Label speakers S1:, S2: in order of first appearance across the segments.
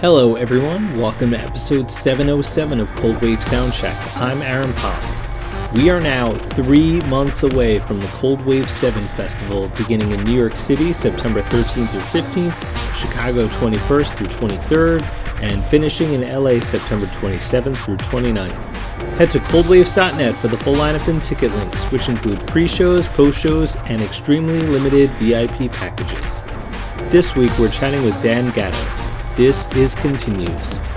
S1: Hello, everyone. Welcome to episode 707 of Cold Wave Soundcheck. I'm Aaron Pock. We are now three months away from the Cold Waves 7 Festival beginning in New York City September 13th through 15th, Chicago 21st through 23rd, and finishing in LA September 27th through 29th. Head to coldwaves.net for the full lineup and ticket links, which include pre shows, post shows, and extremely limited VIP packages. This week we're chatting with Dan Gatto. This is Continues.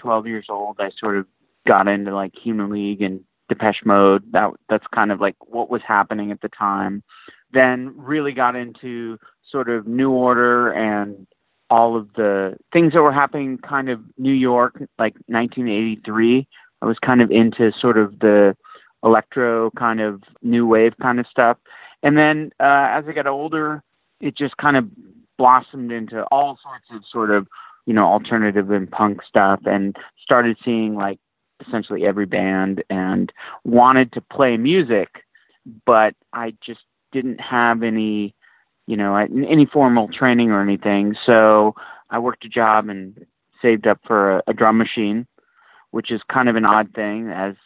S2: 12 years old, I sort of got into like Human League and Depeche Mode. That that's kind of like what was happening at the time. Then really got into sort of New Order and all of the things that were happening kind of New York like 1983. I was kind of into sort of the electro kind of new wave kind of stuff. And then uh, as I got older, it just kind of blossomed into all sorts of sort of you know alternative and punk stuff, and started seeing like essentially every band and wanted to play music, but I just didn't have any you know any formal training or anything. So I worked a job and saved up for a, a drum machine, which is kind of an odd thing as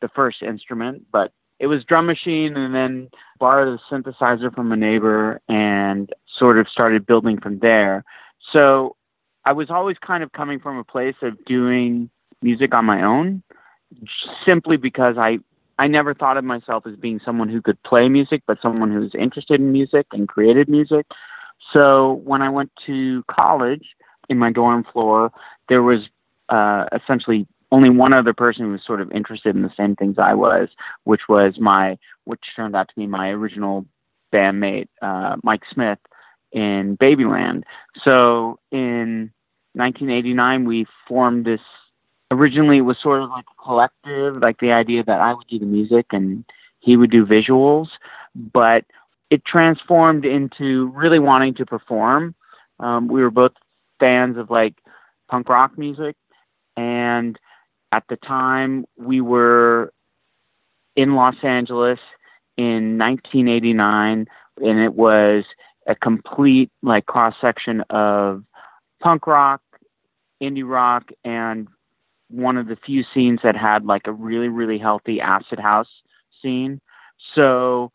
S2: the first instrument, but it was drum machine and then borrowed a synthesizer from a neighbor and sort of started building from there. So I was always kind of coming from a place of doing music on my own simply because I I never thought of myself as being someone who could play music, but someone who was interested in music and created music. So when I went to college in my dorm floor, there was uh, essentially only one other person who was sort of interested in the same things I was, which was my, which turned out to be my original bandmate, uh, Mike Smith in Babyland. So in 1989, we formed this. Originally, it was sort of like a collective, like the idea that I would do the music and he would do visuals, but it transformed into really wanting to perform. Um, we were both fans of like punk rock music, and at the time we were in Los Angeles in 1989, and it was a complete like cross section of punk rock, indie rock, and one of the few scenes that had like a really really healthy acid house scene. So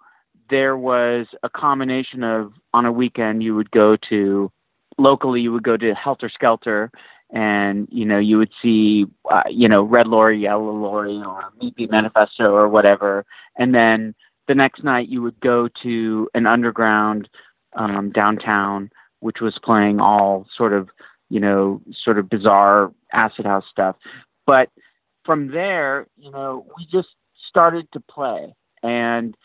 S2: there was a combination of on a weekend you would go to locally you would go to Helter Skelter and you know you would see uh, you know red lorry yellow lorry or beat manifesto or whatever and then the next night you would go to an underground um downtown which was playing all sort of you know sort of bizarre acid house stuff. But from there you know we just started to play. And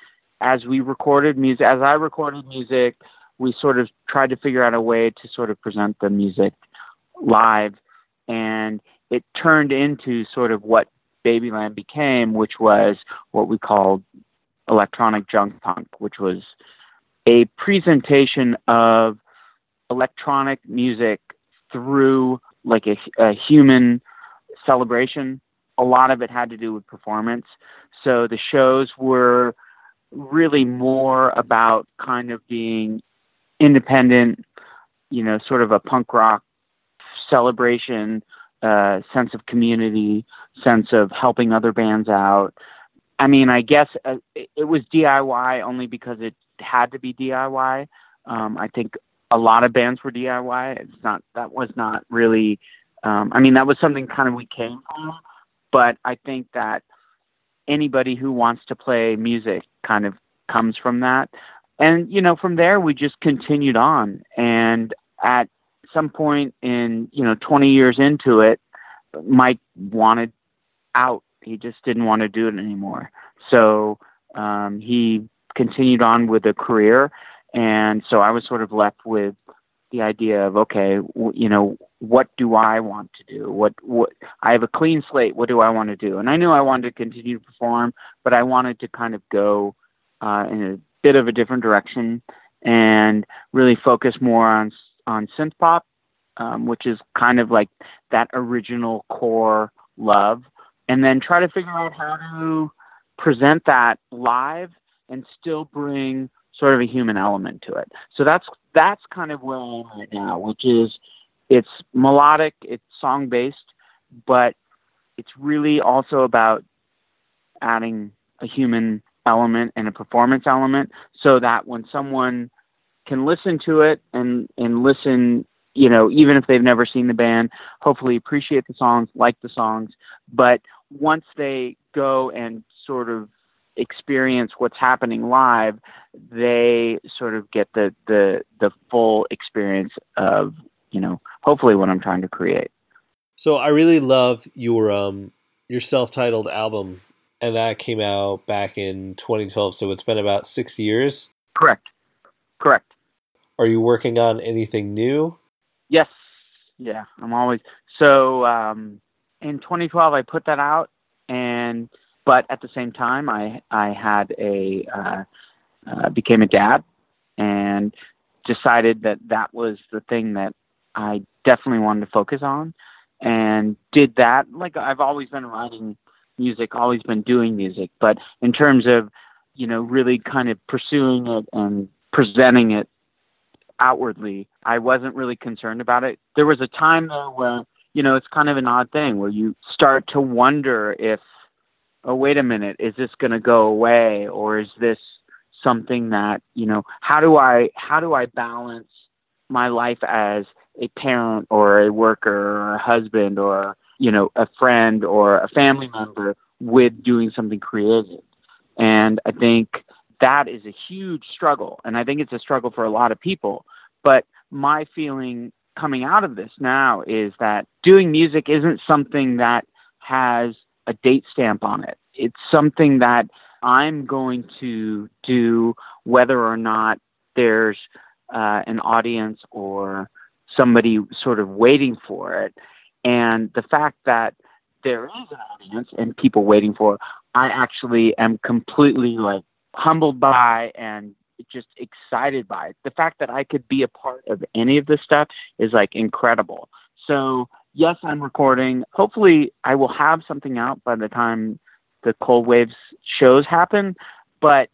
S2: as we recorded music as i recorded music we sort of tried to figure out a way to sort of present the music live, and it turned into sort of what Babyland became, which was what we called electronic junk punk, which was a presentation of electronic music through like a, a human celebration. A lot of it had to do with performance. So the shows were really more about kind of being independent, you know, sort of a punk rock celebration, uh, sense of community, sense of helping other bands out. I mean, I guess uh, it was DIY only because it had to be DIY. Um, I think a lot of bands were DIY. It's not that was not really. Um, I mean, that was something kind of we came from, but I think that anybody who wants to play music kind of comes from that. And you know, from there we just continued on, and at some point in you know 20 years into it, Mike wanted out. He just didn't want to do it anymore. So um, he continued on with a career, and so I was sort of left with the idea of okay, w- you know, what do I want to do? What what I have a clean slate. What do I want to do? And I knew I wanted to continue to perform, but I wanted to kind of go uh, in a bit of a different direction and really focus more on on synth pop, um, which is kind of like that original core love, and then try to figure out how to present that live and still bring sort of a human element to it. So that's that's kind of where I am right now, which is it's melodic, it's song based, but it's really also about adding a human element and a performance element so that when someone can listen to it and and listen you know even if they've never seen the band hopefully appreciate the songs like the songs but once they go and sort of experience what's happening live they sort of get the the the full experience of you know hopefully what i'm trying to create
S3: so i really love your um your self-titled album and that came out back in 2012. So it's been about six years.
S2: Correct. Correct.
S3: Are you working on anything new?
S2: Yes. Yeah, I'm always so. Um, in 2012, I put that out, and but at the same time, I I had a uh, uh, became a dad and decided that that was the thing that I definitely wanted to focus on, and did that. Like I've always been writing music, always been doing music, but in terms of you know really kind of pursuing it and presenting it outwardly, I wasn't really concerned about it. There was a time though where you know it's kind of an odd thing where you start to wonder if oh wait a minute is this going to go away or is this something that you know how do i how do i balance my life as a parent or a worker or a husband or you know a friend or a family member with doing something creative? And i think that is a huge struggle and i think it's a struggle for a lot of people. But my feeling coming out of this now is that doing music isn't something that has a date stamp on it. It's something that I'm going to do whether or not there's uh, an audience or somebody sort of waiting for it. And the fact that there is an audience and people waiting for it, I actually am completely like humbled by and just excited by it. The fact that I could be a part of any of this stuff is like incredible. So yes, I'm recording. Hopefully, I will have something out by the time the Cold Waves shows happen, but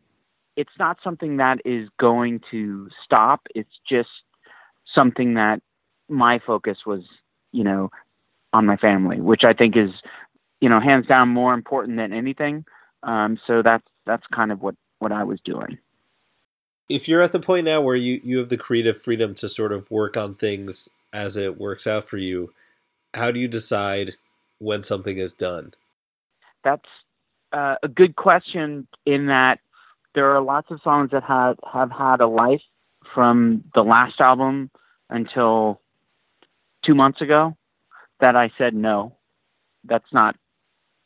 S2: it's not something that is going to stop. It's just something that my focus was, you know, on my family, which I think is, you know, hands down more important than anything. Um, so that's that's kind of what what I was doing.
S3: If you're at the point now where you you have the creative freedom to sort of work on things as it works out for you, how do you decide when something is done?
S2: That's uh, a good question. In that there are lots of songs that have have had a life from the last album until two months ago that I said no. That's not.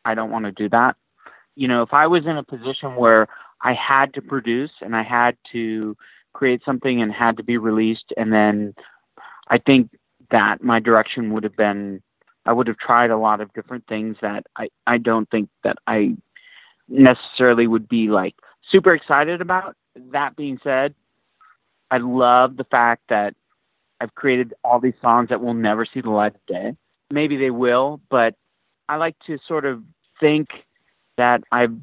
S2: I don't want to do that. You know, if I was in a position where I had to produce and I had to create something and had to be released, and then I think that my direction would have been I would have tried a lot of different things that I, I don't think that I necessarily would be like super excited about. That being said, I love the fact that I've created all these songs that will never see the light of day. Maybe they will, but I like to sort of think that I've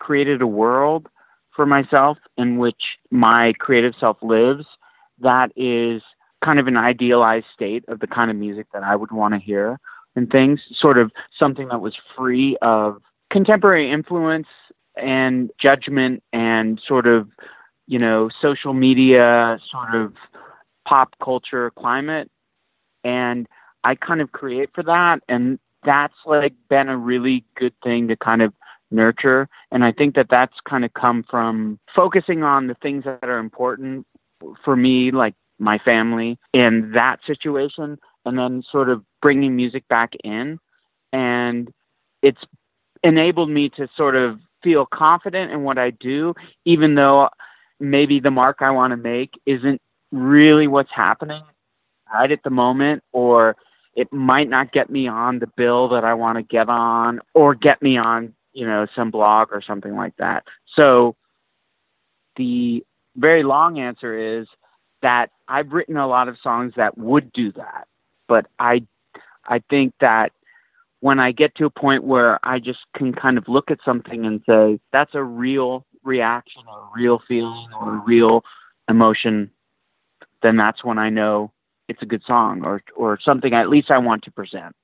S2: created a world for myself in which my creative self lives that is kind of an idealized state of the kind of music that I would want to hear and things, sort of something that was free of contemporary influence and judgment and sort of, you know, social media, sort of pop culture climate. And I kind of create for that. And that's like been a really good thing to kind of nurture. And I think that that's kind of come from focusing on the things that are important for me, like my family in that situation and then sort of bringing music back in and it's enabled me to sort of feel confident in what I do even though maybe the mark I want to make isn't really what's happening right at the moment or it might not get me on the bill that I want to get on or get me on, you know, some blog or something like that. So the very long answer is that I've written a lot of songs that would do that, but I I think that when I get to a point where I just can kind of look at something and say that's a real reaction or a real feeling or a real emotion, then that's when I know it's a good song or or something at least I want to present.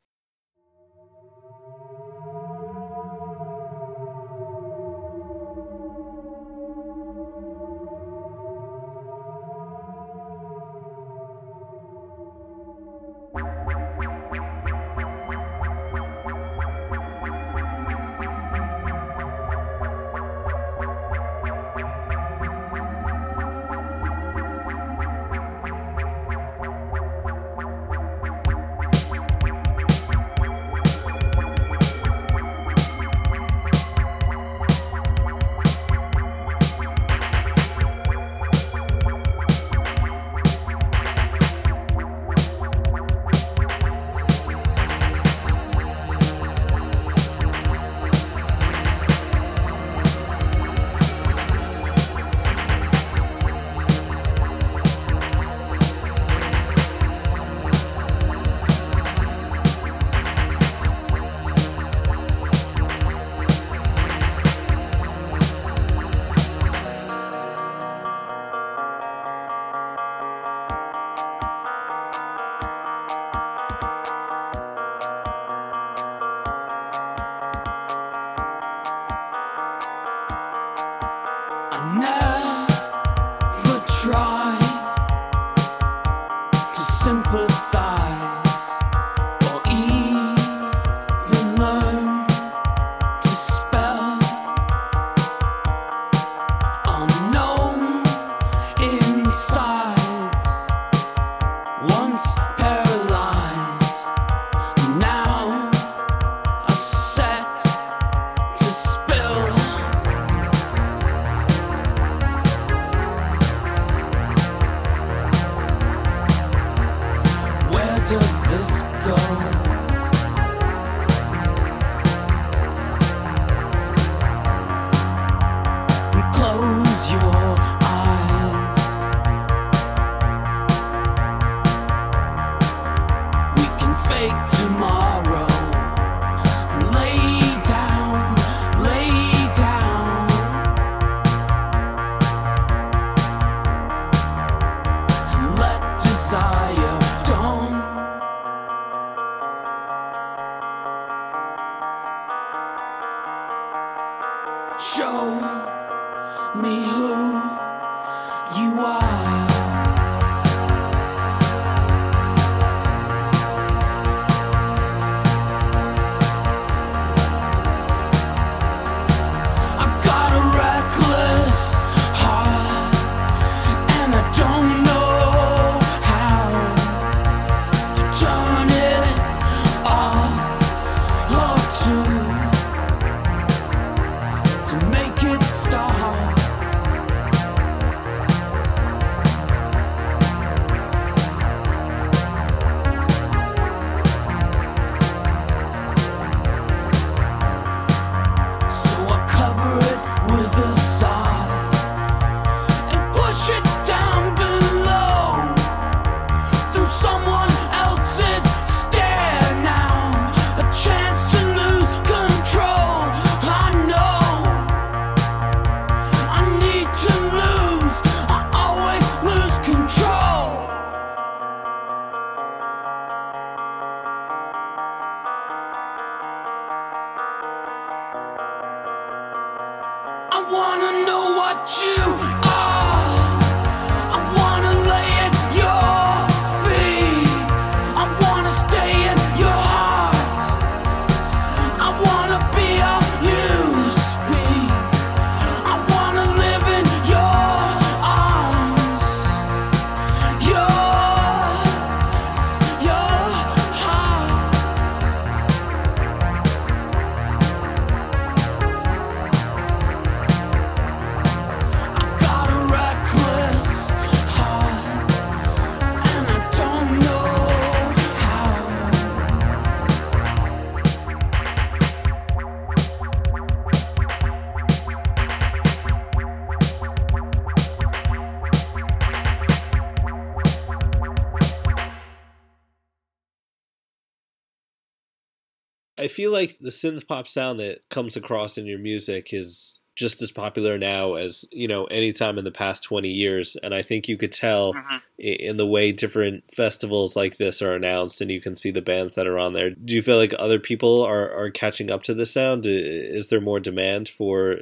S4: I
S3: feel like the synth pop sound that comes across in your music is just as popular now as you know any time in the past 20 years and i think you could tell
S2: Mhm.
S3: in the way different festivals like this are announced and you can see the bands that are on there do you feel like other people are, are catching up to the sound is there more demand for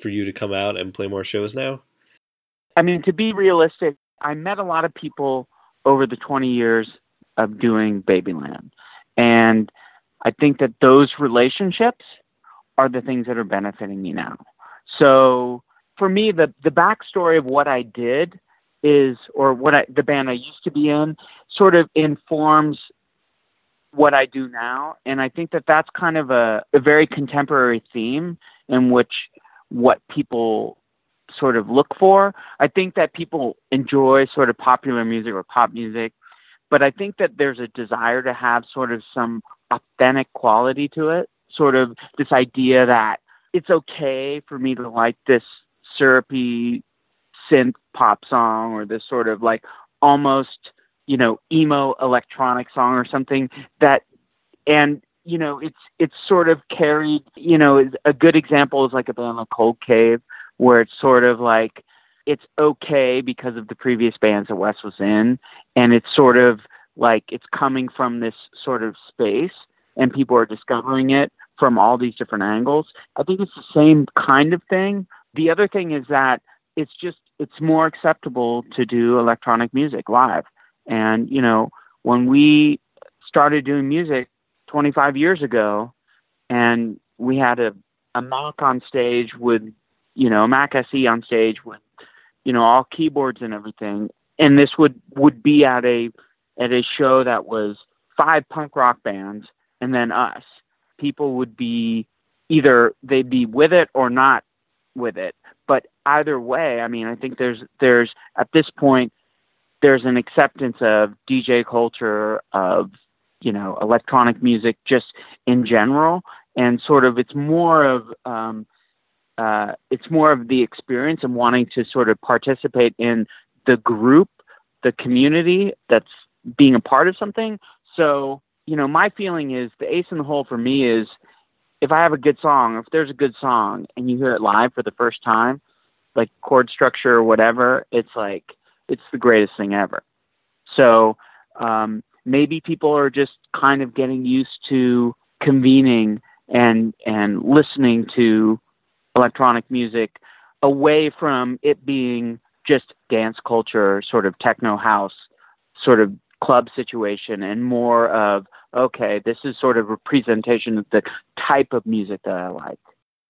S3: for you to come out and play more shows now
S2: I mean, to be realistic, I met a lot of people over the 20 years of doing Babyland. And I think that those relationships are the things that are benefiting me now. So for me, the, the backstory of what I did is, or what I, the band I used to be in, sort of informs what I do now. And I think that that's kind of a, a very contemporary theme in which what people sort of look for. I think that people enjoy sort of popular music or pop music, but I think that there's a desire to have sort of some authentic quality to it. Sort of this idea that it's okay for me to like this syrupy synth pop song or this sort of like almost, you know, emo electronic song or something that and you know, it's it's sort of carried, you know, a good example is like a band like Cold Cave where it's sort of like it's okay because of the previous bands that Wes was in, and it's sort of like it's coming from this sort of space, and people are discovering it from all these different angles. I think it's the same kind of thing. The other thing is that it's just it's more acceptable to do electronic music live, and you know when we started doing music 25 years ago, and we had a a Mac on stage with you know, a Mac SE on stage with, you know, all keyboards and everything. And this would would be at a at a show that was five punk rock bands and then us. People would be either they'd be with it or not with it. But either way, I mean, I think there's there's at this point there's an acceptance of DJ culture of you know electronic music just in general, and sort of it's more of um, uh, it's more of the experience and wanting to sort of participate in the group, the community that's being a part of something. So, you know, my feeling is the ace in the hole for me is if I have a good song, if there's a good song and you hear it live for the first time, like chord structure or whatever, it's like, it's the greatest thing ever. So, um, maybe people are just kind of getting used to convening and, and listening to electronic music away from it being just dance culture, sort of techno house, sort of club situation, and more of okay, this is sort of a presentation of the type of music that I like.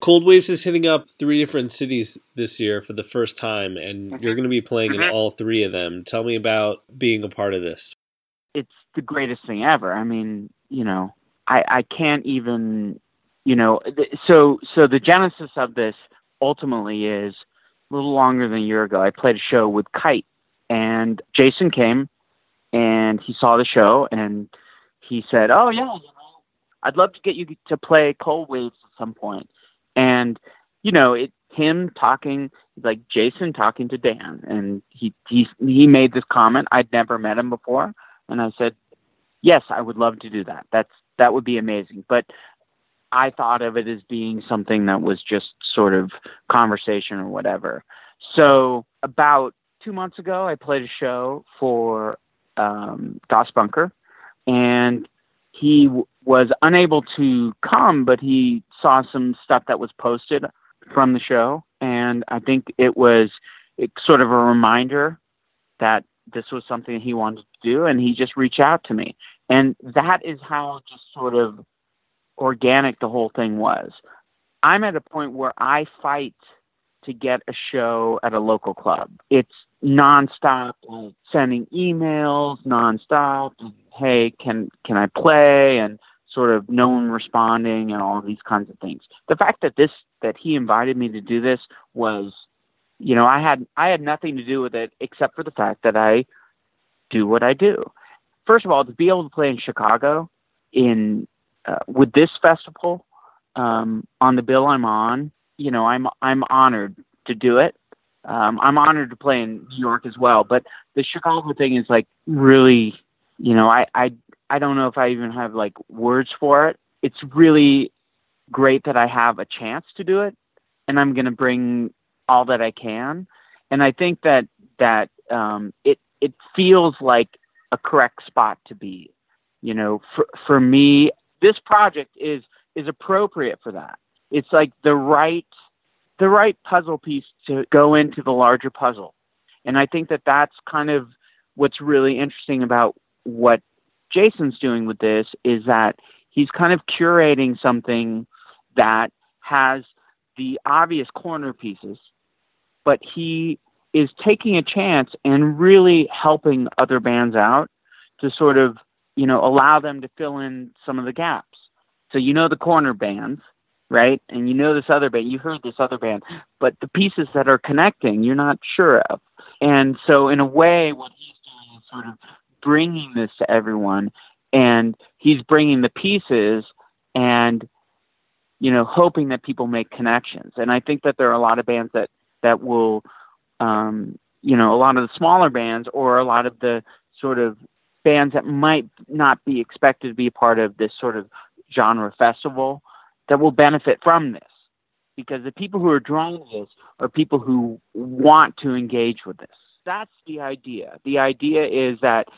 S3: Cold Waves is hitting up three different cities this year for the first time, and
S2: Mhm.
S3: you're going to be playing in
S2: Mhm.
S3: all three of them. Tell me about being a part of this.
S2: it's the greatest thing ever. I mean, you know, I I can't even, you know, th- so so the genesis of this ultimately is a little longer than a year ago. I played a show with Kite, and Jason came, and he saw the show, and he said, "Oh yeah, you know, I'd love to get you to play Cold Waves at some point." And you know, it him talking like Jason talking to Dan, and he he he made this comment. I'd never met him before, and I said, "Yes, I would love to do that. That's that would be amazing." But I thought of it as being something that was just sort of conversation or whatever. So about two months ago, I played a show for um, Goss Bunker, and he w- was unable to come, but he saw some stuff that was posted from the show, and I think it was it, sort of a reminder that this was something he wanted to do, and he just reached out to me, and that is how just sort of organic the whole thing was. I'm at a point where I fight to get a show at a local club. It's nonstop, sending emails nonstop. Hey, can can I play? And sort of no one responding and all these kinds of things. The fact that this that he invited me to do this was, you know, I had I had nothing to do with it except for the fact that I do what I do. First of all, to be able to play in Chicago in uh, with this festival um, on the bill I'm on, you know, I'm I'm honored to do it. Um, I'm honored to play in New York as well, but the Chicago thing is like really, you know, I I I don't know if I even have like words for it. It's really great that I have a chance to do it, and I'm going to bring all that I can. And I think that that um, it it feels like a correct spot to be. You know, for for me, this project is is appropriate for that. It's like the right the right puzzle piece to go into the larger puzzle. And I think that that's kind of what's really interesting about what Jason's doing with this is that he's kind of curating something that has the obvious corner pieces, but he is taking a chance and really helping other bands out to sort of, you know, allow them to fill in some of the gaps. So you know the corner bands, right? And you know this other band, you heard this other band, but the pieces that are connecting, you're not sure of. And so, in a way, what he's doing is sort of bringing this to everyone, and he's bringing the pieces and, you know, hoping that people make connections. And I think that there are a lot of bands that that will, um, you know, a lot of the smaller bands or a lot of the sort of bands that might not be expected to be part of this sort of genre festival that will benefit from this because the people who are drawn to this are people who want to engage with this. That's the idea. The idea is that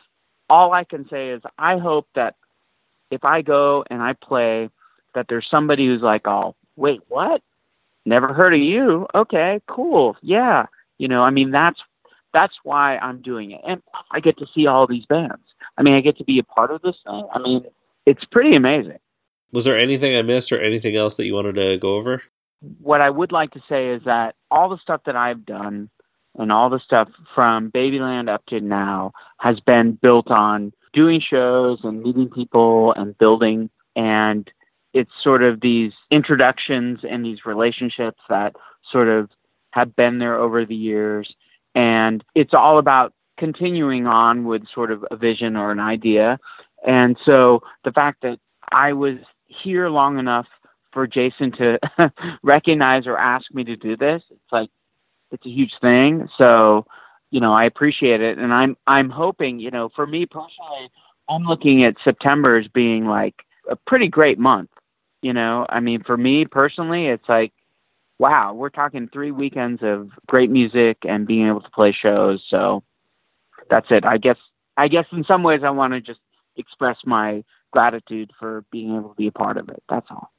S2: all I can say is I hope that if I go and I play, that there's somebody who's like, oh, wait, what? Never heard of you? Okay, cool. Yeah. You know, I mean, that's that's why I'm doing it. And I get to see all these bands. I mean, I get to be a part of this thing. I mean, it's pretty amazing.
S3: Was there anything I missed or anything else that you wanted to go over?
S2: what I would like to say is that all the stuff that I've done and all the stuff from Babyland up to now has been built on doing shows and meeting people and building. And it's sort of these introductions and these relationships that sort of have been there over the years. And it's all about continuing on with sort of a vision or an idea. And so the fact that I was here long enough for Jason to recognize or ask me to do this. It's like it's a huge thing. So, you know, I appreciate it and I'm I'm hoping, you know, for me personally, I'm looking at September as being like a pretty great month. You know, I mean for me personally, it's like wow, we're talking 3 weekends of great music and being able to play shows. So, that's it. I guess I guess in some ways I want to just express my gratitude for being able to be a part of it. That's all.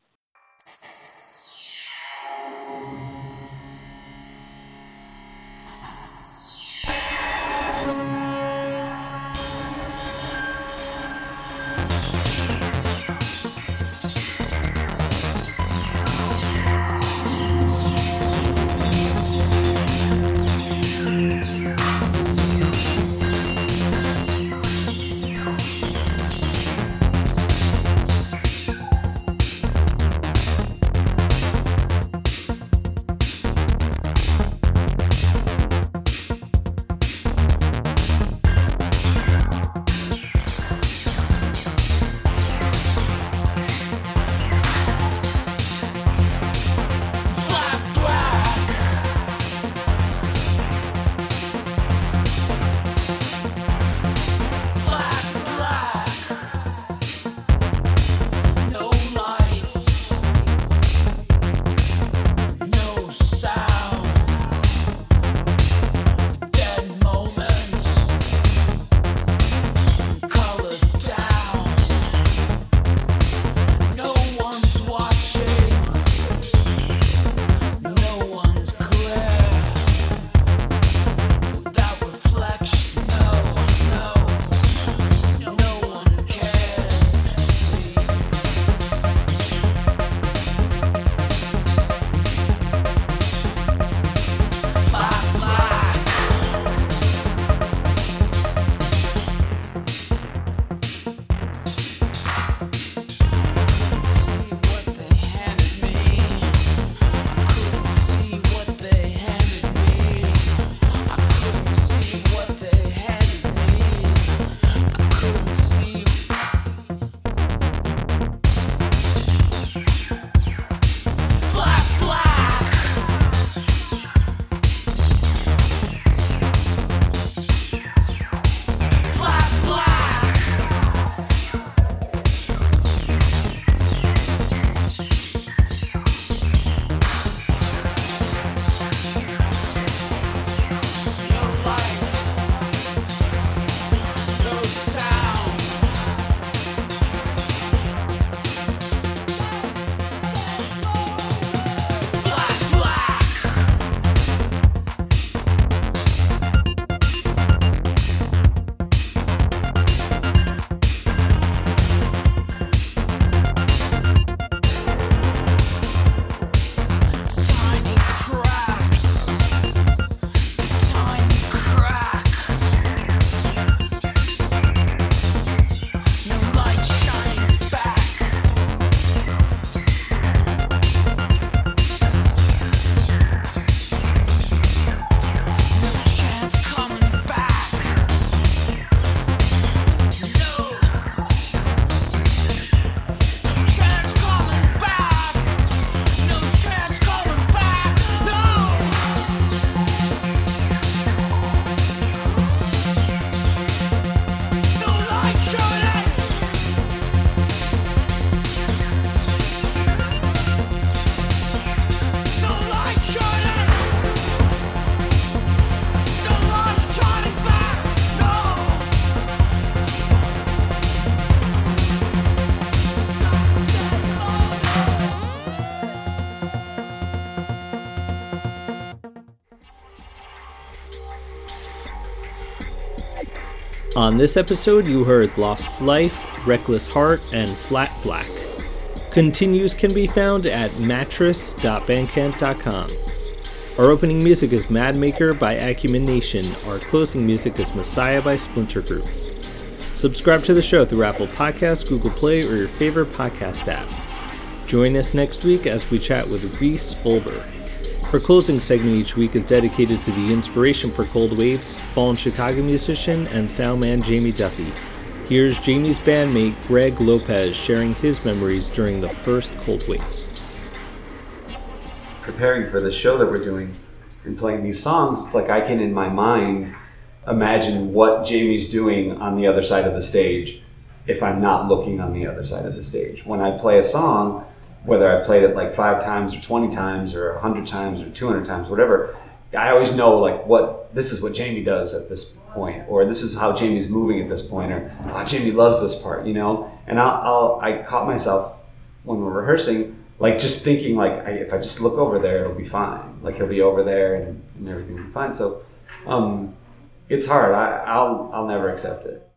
S5: This episode, you heard Lost Life, Reckless Heart, and Flat Black. Continues can be found at mattress.bandcamp.com. Our opening music is Mad Maker by Acumen Nation. Our closing music is Messiah by Splinter Group. Subscribe to the show through Apple Podcasts, Google Play, or your favorite podcast app. Join us next week as we chat with Rhys Fulber. Her closing segment each week is dedicated to the inspiration for Cold Waves, fallen Chicago musician, and soundman Jamie Duffy. Here's Jamie's bandmate Greg Lopez sharing his memories during the first Cold Waves.
S6: preparing for the show that we're doing and playing these songs, it's like I can in my mind imagine what Jamie's doing on the other side of the stage if I'm not looking on the other side of the stage. When I play a song, whether I played it like five times or 20 times or 100 times or 200 times, whatever, I always know like what this is what Jamie does at this point, or this is how Jamie's moving at this point, or oh, Jamie loves this part, you know. And I'll, I'll I caught myself when we're rehearsing, like just thinking like I, if I just look over there, it'll be fine. Like he'll be over there and, and everything will be fine. So um, it's hard. I, I'll I'll never accept it.